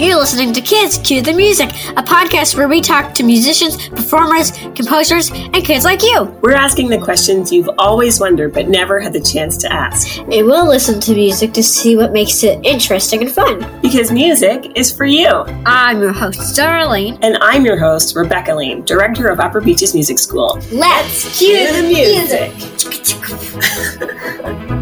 You're listening to Kids Cue the Music, a podcast where we talk to musicians, performers, composers, and kids like you. We're asking the questions you've always wondered but never had the chance to ask. And we'll listen to music to see what makes it interesting and fun. Because music is for you. I'm your host, Zara Lane. And I'm your host, Rebecca Lane, Director of Upper Beaches Music School. Let's cue the music.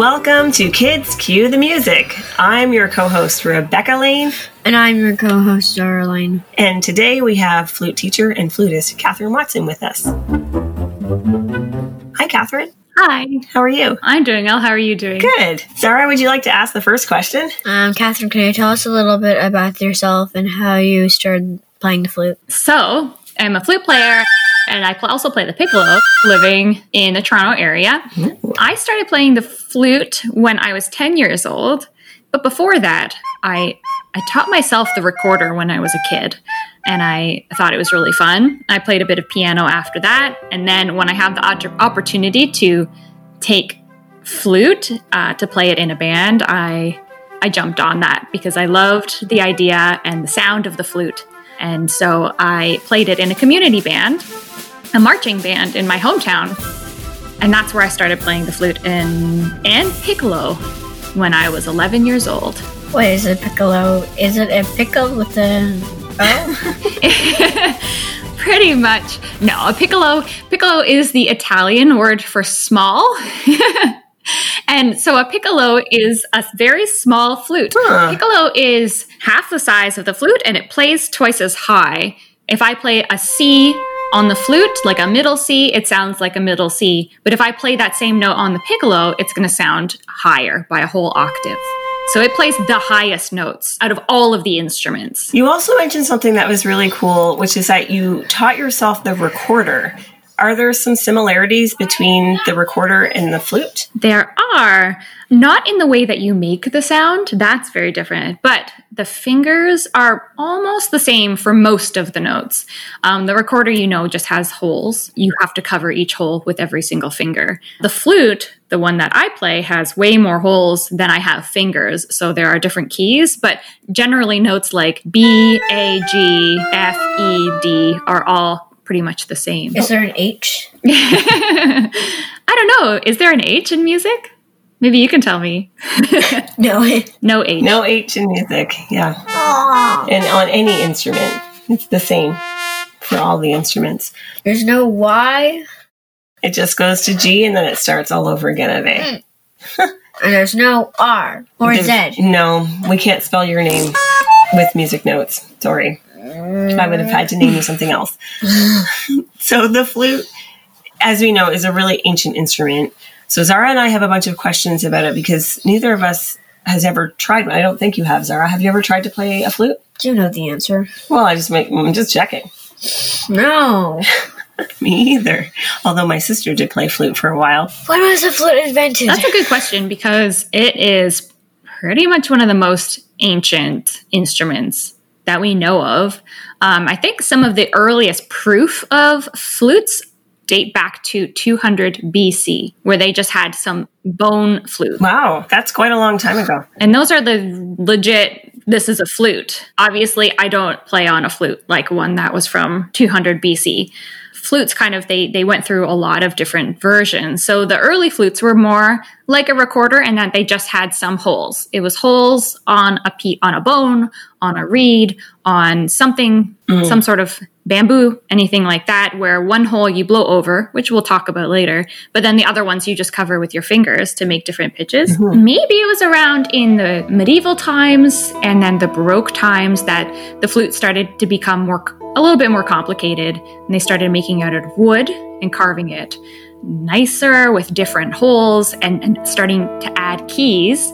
Welcome to Kids Cue the Music. I'm your co host, Rebecca Lane. And I'm your co host, Zara Lane. And today we have flute teacher and flutist Catherine Watson with us. Hi, Catherine. Hi. How are you? I'm doing well. How are you doing? Good. Zara, would you like to ask the first question? Um, Catherine, can you tell us a little bit about yourself and how you started playing the flute? So, I'm a flute player and I also play the piccolo living in the Toronto area. Ooh. I started playing the flute when I was 10 years old, but before that, I I taught myself the recorder when I was a kid, and I thought it was really fun. I played a bit of piano after that, and then when I had the opportunity to take flute uh, to play it in a band, I I jumped on that because I loved the idea and the sound of the flute. And so I played it in a community band, a marching band in my hometown. And that's where I started playing the flute in, and piccolo when I was 11 years old. What is a piccolo? Is it a pickle with a oh? Pretty much. No, a piccolo piccolo is the Italian word for small. and so a piccolo is a very small flute. Huh. Piccolo is half the size of the flute and it plays twice as high. If I play a C on the flute, like a middle C, it sounds like a middle C. But if I play that same note on the piccolo, it's going to sound higher by a whole octave. So it plays the highest notes out of all of the instruments. You also mentioned something that was really cool, which is that you taught yourself the recorder. Are there some similarities between the recorder and the flute? There are. Not in the way that you make the sound, that's very different, but the fingers are almost the same for most of the notes. Um, the recorder, you know, just has holes. You have to cover each hole with every single finger. The flute, the one that I play, has way more holes than I have fingers, so there are different keys, but generally notes like B, A, G, F, E, D are all pretty much the same. Is there an H? I don't know. Is there an H in music? Maybe you can tell me. no. No H. No H in music. Yeah. Aww. And on any instrument, it's the same for all the instruments. There's no Y. It just goes to G and then it starts all over again at A. Mm. and there's no R or there's, Z. No, we can't spell your name with music notes. Sorry. I would have had to name you something else. so the flute, as we know, is a really ancient instrument. So Zara and I have a bunch of questions about it because neither of us has ever tried one. I don't think you have, Zara. Have you ever tried to play a flute? Do you know the answer? Well, I just make I'm just checking. No. Me either. Although my sister did play flute for a while. When was the flute invented? That's a good question because it is pretty much one of the most ancient instruments that we know of. Um, I think some of the earliest proof of flutes date back to 200 BC, where they just had some bone flute. Wow, that's quite a long time ago. And those are the legit, this is a flute. Obviously, I don't play on a flute like one that was from 200 BC flutes kind of they they went through a lot of different versions. So the early flutes were more like a recorder and that they just had some holes. It was holes on a pe- on a bone, on a reed, on something mm. some sort of bamboo, anything like that, where one hole you blow over, which we'll talk about later, but then the other ones you just cover with your fingers to make different pitches. Mm-hmm. Maybe it was around in the medieval times and then the Baroque times that the flute started to become more a little bit more complicated, and they started making it out of wood and carving it nicer with different holes and, and starting to add keys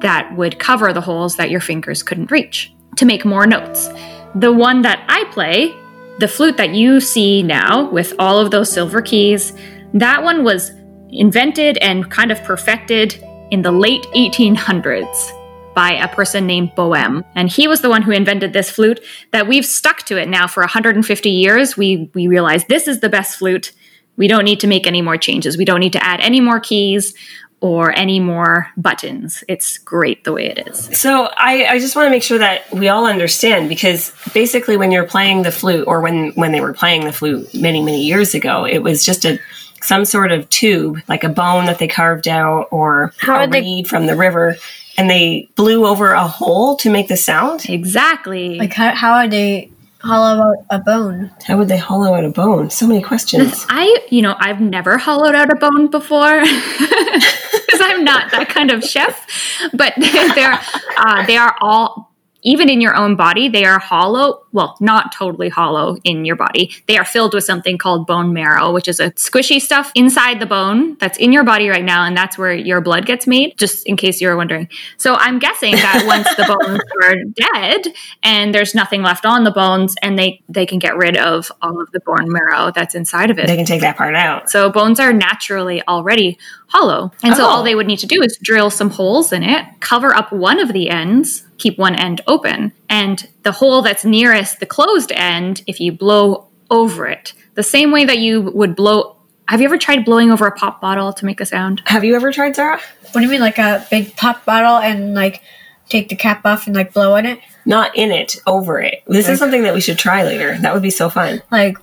that would cover the holes that your fingers couldn't reach to make more notes. The one that I play the flute that you see now with all of those silver keys, that one was invented and kind of perfected in the late 1800s by a person named Boehm. And he was the one who invented this flute that we've stuck to it now for 150 years. We we realize this is the best flute We don't need to make any more changes. We don't need to add any more keys or any more buttons. It's great the way it is. So I, I just want to make sure that we all understand because basically when you're playing the flute or when when they were playing the flute many many years ago, it was just a some sort of tube like a bone that they carved out or How a did they- reed from the river and they blew over a hole to make the sound. Exactly. Like how how would they hollow out a bone? How would they hollow out a bone? So many questions. I, you know, I've never hollowed out a bone before because I'm not that kind of chef. But they're uh, they are all even in your own body. They are hollow. Well, not totally hollow in your body. They are filled with something called bone marrow, which is a squishy stuff inside the bone that's in your body right now, and that's where your blood gets made. Just in case you were wondering. So I'm guessing that once the bones are dead and there's nothing left on the bones, and they they can get rid of all of the bone marrow that's inside of it. They can take that part out. So bones are naturally already hollow. And so Oh. all they would need to do is drill some holes in it, cover up one of the ends, keep one end open, and the hole that's nearest the closed end, if you blow over it, the same way that you would blow. Have you ever tried blowing over a pop bottle to make a sound? Have you ever tried Zara? What do you mean, like a big pop bottle and like take the cap off and like blow in it? Not in it, over it. This is something that we should try later. That would be so fun. Like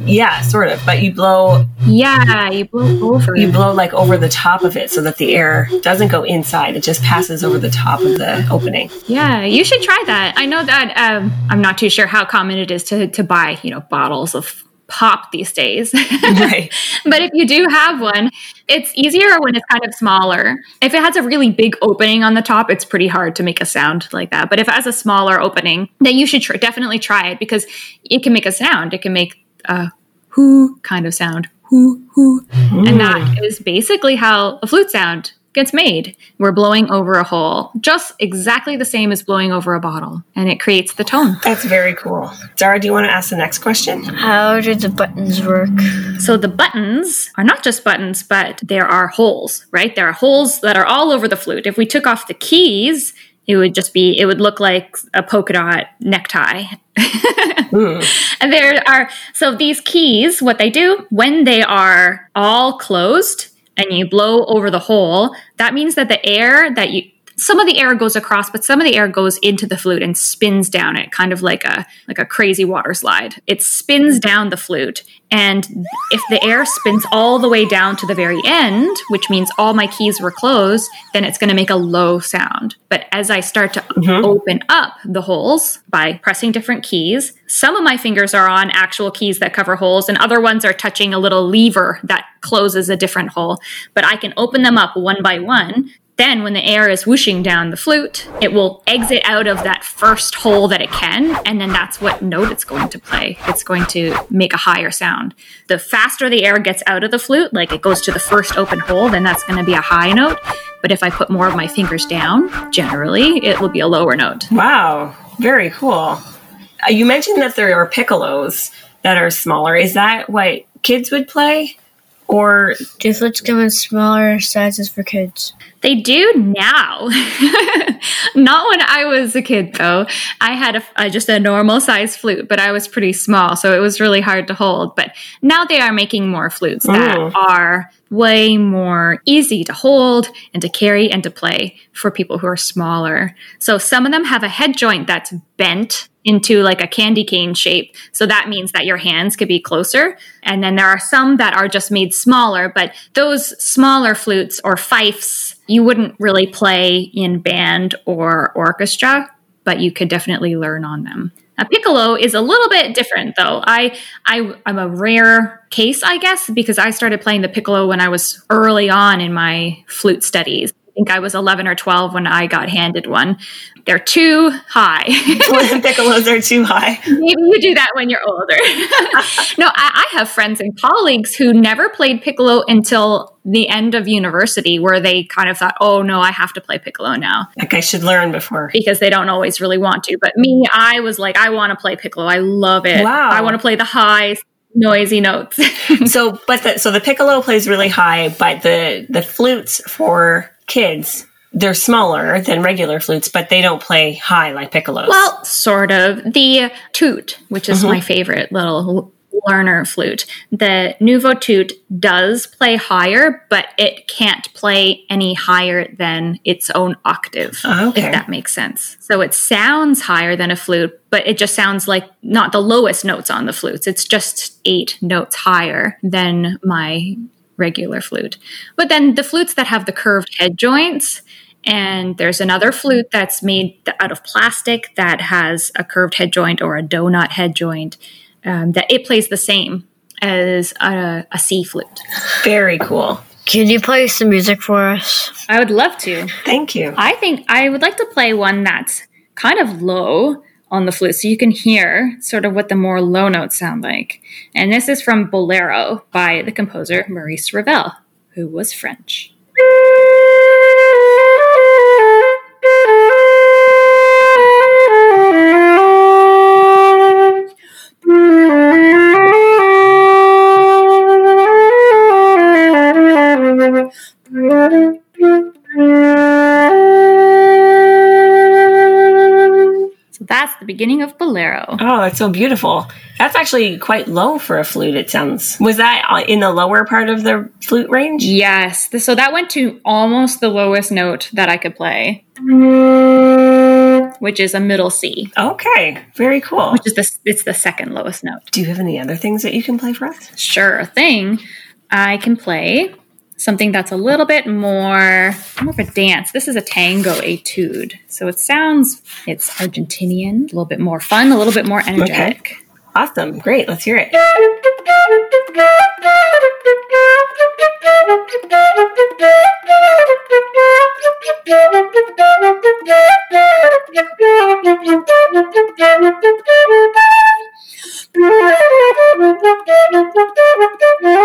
Yeah, sort of. But you blow Yeah, you blow over. you blow like over the top of it so that the air doesn't go inside. It just passes over the top of the opening. Yeah, you should try that. I know that um, I'm not too sure how common it is to to buy you know bottles of pop these days. Right. but if you do have one, it's easier when it's kind of smaller. If it has a really big opening on the top, it's pretty hard to make a sound like that. But if it has a smaller opening, then you should tr- definitely try it because it can make a sound. It can make a whoo kind of sound. Whoo, whoo. And that is basically how a flute sound gets made. We're blowing over a hole, just exactly the same as blowing over a bottle, and it creates the tone. That's very cool. Zara, do you want to ask the next question? how do the buttons work? So the buttons are not just buttons, but there are holes, right? There are holes that are all over the flute. If we took off the keys, it would just be, it would look like a polka dot necktie. Hmm. And there are, so these keys, what they do when they are all closed and you blow over the hole, that means that the air that you, some of the air goes across, but some of the air goes into the flute and spins down it, kind of like a like a crazy water slide. It spins down the flute, and if the air spins all the way down to the very end, which means all my keys were closed, then it's going to make a low sound. But as I start to mm-hmm. open up the holes by pressing different keys, some of my fingers are on actual keys that cover holes, and other ones are touching a little lever that closes a different hole. But I can open them up one by one. Then, when the air is whooshing down the flute, it will exit out of that first hole that it can, and then that's what note it's going to play. It's going to make a higher sound. The faster the air gets out of the flute, like it goes to the first open hole, then that's going to be a high note. But if I put more of my fingers down, generally, it will be a lower note. Wow, very cool. Uh, you mentioned that there are piccolos that are smaller. Is that what kids would play? Or Do flutes come in smaller sizes for kids? They do now. Not when I was a kid, though. I had a, a- uh, just a normal size flute, but I was pretty small, so it was really hard to hold. But now they are making more flutes that are way more easy to hold and to carry and to play for people who are smaller. So some of them have a head joint that's bent into like a candy cane shape. So that means that your hands could be closer. And then there are some that are just made smaller, but those smaller flutes or fifes, you wouldn't really play in band or orchestra, but you could definitely learn on them. A piccolo is a little bit different though. I, I I'm a rare case, I guess, because I started playing the piccolo when I was early on in my flute studies. I think I was 11 or 12 when I got handed one. They're too high. piccolos are too high? Maybe you do that when you're older. no, I, I have friends and colleagues who never played piccolo until the end of university, where they kind of thought, oh no, I have to play piccolo now Like I should learn before. because they don't always really want to. But me, I was like, I want to play piccolo. I love it. Wow. I want to play the high, noisy notes. So, but the, so the piccolo plays really high, but the the flutes for kids they're smaller than regular flutes, but they don't play high like piccolos. Well, sort of. The toot, which is my mm-hmm. favorite little learner flute. The Nuvo toot does play higher, but it can't play any higher than its own octave, Oh, okay. if that makes sense. So it sounds higher than a flute, but it just sounds like not the lowest notes on the flutes. It's just eight notes higher than my regular flute. But then the flutes that have the curved head joints, and there's another flute that's made out of plastic that has a curved head joint or a donut head joint, um, that it plays the same as a, a C flute. Very cool. Can you play some music for us? I would love to. Thank you. I think I would like to play one that's kind of low on the flute so you can hear sort of what the more low notes sound like. And this is from Bolero by the composer Maurice Ravel, who was French. Beginning of Bolero. Oh, that's so beautiful. That's actually quite low for a flute, it sounds. Was that uh, in the lower part of the flute range? Yes, so that went to almost the lowest note that I could play, which is a middle C, Okay, very cool. which is the it's the second lowest note. Do you have any other things that you can play for us? Sure thing. I can play something that's a little bit more more of a dance. This is a tango etude. So it sounds it's Argentinian, a little bit more fun, a little bit more energetic. Awesome. Great. Let's hear it.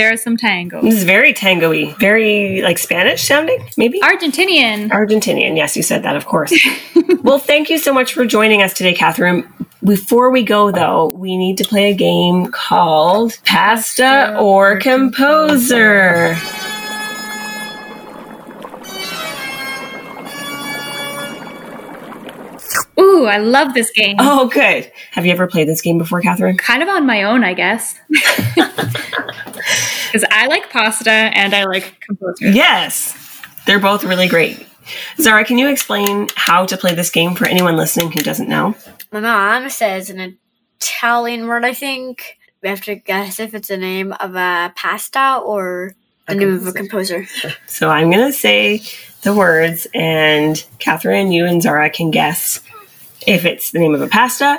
So there's some tango. This is very tango-y. Very like Spanish sounding, maybe? Argentinian. Argentinian. Yes, you said that, of course. well, thank you so much for joining us today, Catherine. Before we go, though, we need to play a game called Pasta or Composer. Ooh, I love this game. Oh, good. Have you ever played this game before, Catherine? Kind of on my own, I guess. Because I like pasta and I like composer. Yes. They're both really great. Zara, can you explain how to play this game for anyone listening who doesn't know? My mom says an Italian word, I think. We have to guess if it's the name of a pasta or the name of a composer. So I'm going to say the words, and Catherine, you and Zara can guess if it's the name of a pasta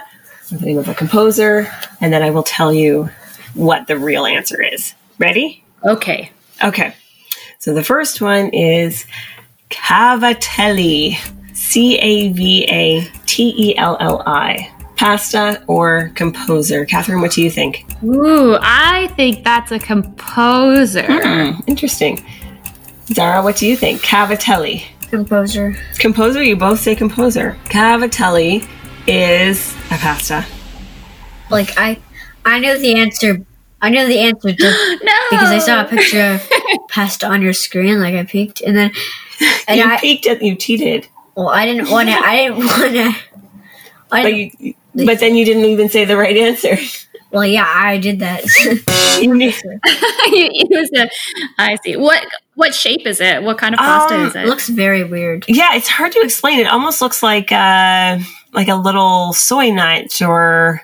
or the name of a composer, and then I will tell you what the real answer is. Ready? Okay. Okay. So the first one is cavatelli. C A V A T E L L I. Pasta or composer? Catherine, what do you think? Ooh, I think that's a composer. Hmm, interesting. Zara, what do you think? Cavatelli. Composer. Composer, you both say composer. Cavatelli is a pasta. Like I, I know the answer. I know the answer just No. because I saw a picture of pasta on your screen. Like I peeked, and then and you I peeked at you cheated. well, I didn't want to. I didn't want to. But you but then you didn't even say the right answer. well, yeah, I did that. You knew- you use see. What what shape is it? What kind of pasta Um, is it it? looks very weird. yeah, it's hard to explain. It almost looks like uh like a little soy nut or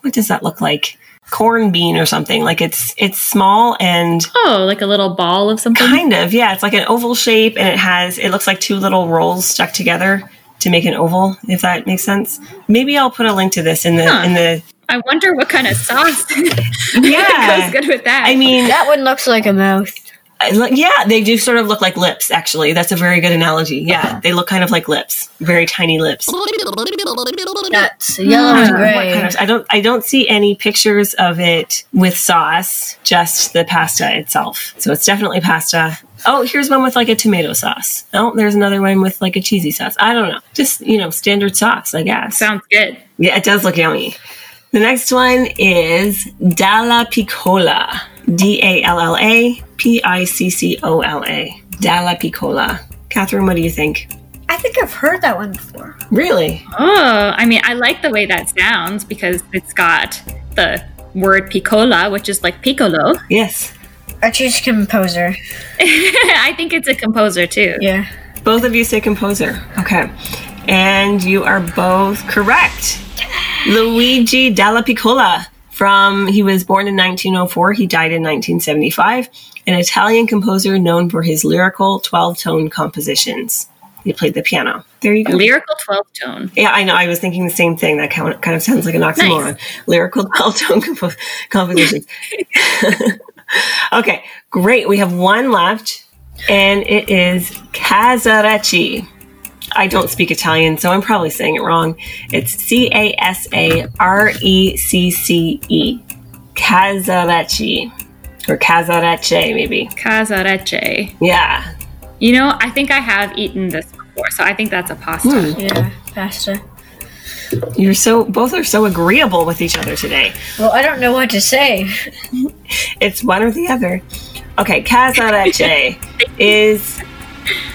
what does that look like? Corn bean or something. Like it's it's small and oh, like a little ball of something. kind of yeah. It's like an oval shape and it has it looks like two little rolls stuck together to make an oval. If that makes sense. Maybe I'll put a link to this in the Huh. in the I wonder what kind of sauce yeah. goes good with that. I mean, That one looks like a mouth. I yeah, they do sort of look like lips. Actually, that's a very good analogy. Yeah, uh-huh. they look kind of like lips, very tiny lips. That's hmm. yellow and gray. kind of- I don't. I don't see any pictures of it with sauce. Just the pasta itself. So it's definitely pasta. Oh, here's one with like a tomato sauce. Oh, there's another one with like a cheesy sauce. I don't know. Just you know, standard sauce, I guess. sounds good. Yeah, it does look yummy. The next one is Dallapiccola. D A L L A P I C C O L A. Dallapiccola. Catherine, what do you think? I think I've heard that one before. Really? Oh, I mean, I like the way that sounds because it's got the word piccola, which is like piccolo. Yes. I choose composer. I think it's a composer too. Yeah. Both of you say composer. Okay. And you are both correct. Luigi Dallapiccola from he was born in 1904, he died in 1975, an Italian composer known for his lyrical 12-tone compositions. He played the piano. There you go. Lyrical 12 tone. Yeah, I know. I was thinking the same thing. That kind of, kind of sounds like an oxymoron. Lyrical 12-tone compo- compositions. okay, great. We have one left, and it is Casarecci. I don't speak Italian, so I'm probably saying it wrong. It's C A S A R E C C E. Casarecci. Or Casarecce, maybe. Casarecce. Yeah. You know, I think I have eaten this before, so I think that's a pasta. Hmm. Yeah. Pasta. You're so, both are so agreeable with each other today. Well, I don't know what to say. It's one or the other. Okay, casarecce is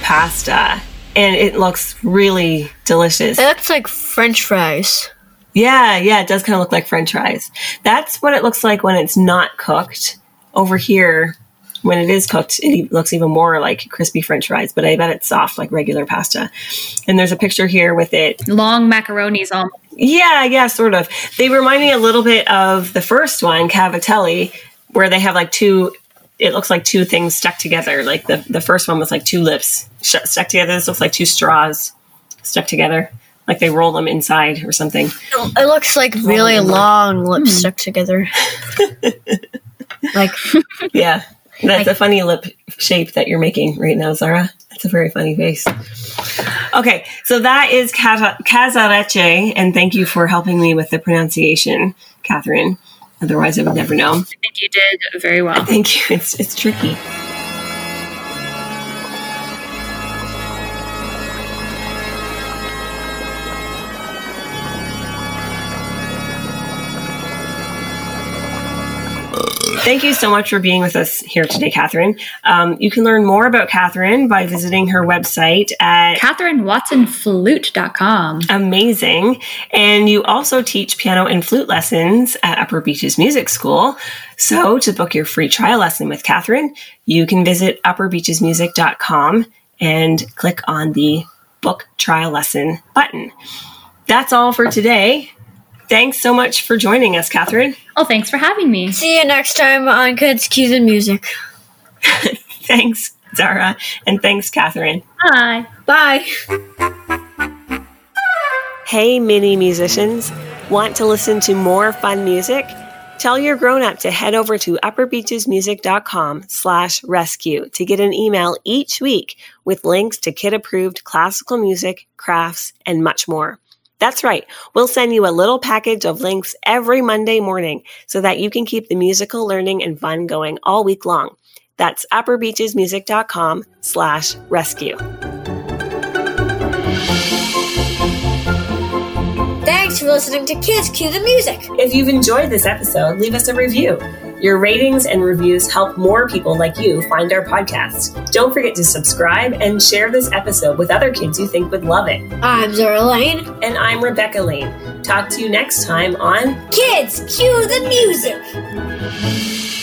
pasta, and it looks really delicious. It looks like French fries. Yeah, yeah, it does kind of look like French fries. That's what it looks like when it's not cooked. Over here, when it is cooked, it looks even more like crispy French fries, but I bet it's soft like regular pasta. And there's a picture here with it Long macaronis almost. Yeah, yeah, sort of. They remind me a little bit of the first one, Cavatelli, where they have like two. It looks like two things stuck together. Like the the first one was like two lips sh- stuck together. This looks like two straws stuck together, like they roll them inside or something. It looks like really long lips hmm. stuck together. like Yeah, that's a funny lip shape that you're making right now, Zara. That's a very funny face. Okay, so that is Casa- Casarecce, and thank you for helping me with the pronunciation, Catherine. Otherwise, I would never know. I think you did very well. Thank you. It's it's tricky. Thank you so much for being with us here today, Catherine. Um, you can learn more about Catherine by visiting her website at CatherineWatsonFlute.com. amazing. And you also teach piano and flute lessons at Upper Beaches Music School. So to book your free trial lesson with Catherine, you can visit upperbeachesmusic.com and click on the book trial lesson button. That's all for today. Thanks so much for joining us, Catherine. Oh, thanks for having me. see you next time on Kids Cues and Music. Thanks, Zara. And thanks, Catherine. Bye. Bye. Hey, mini musicians. Want to listen to more fun music? Tell your grown-up to head over to upperbeachesmusic.com slash rescue to get an email each week with links to kid-approved classical music, crafts, and much more. That's right. We'll send you a little package of links every Monday morning so that you can keep the musical learning and fun going all week long. That's upperbeachesmusic.com slash rescue. Thanks for listening to Kids Cue the Music. If you've enjoyed this episode, leave us a review. Your ratings and reviews help more people like you find our podcast. Don't forget to subscribe and share this episode with other kids you think would love it. I'm Zara Lane. And I'm Rebecca Lane. Talk to you next time on Kids Cue the Music.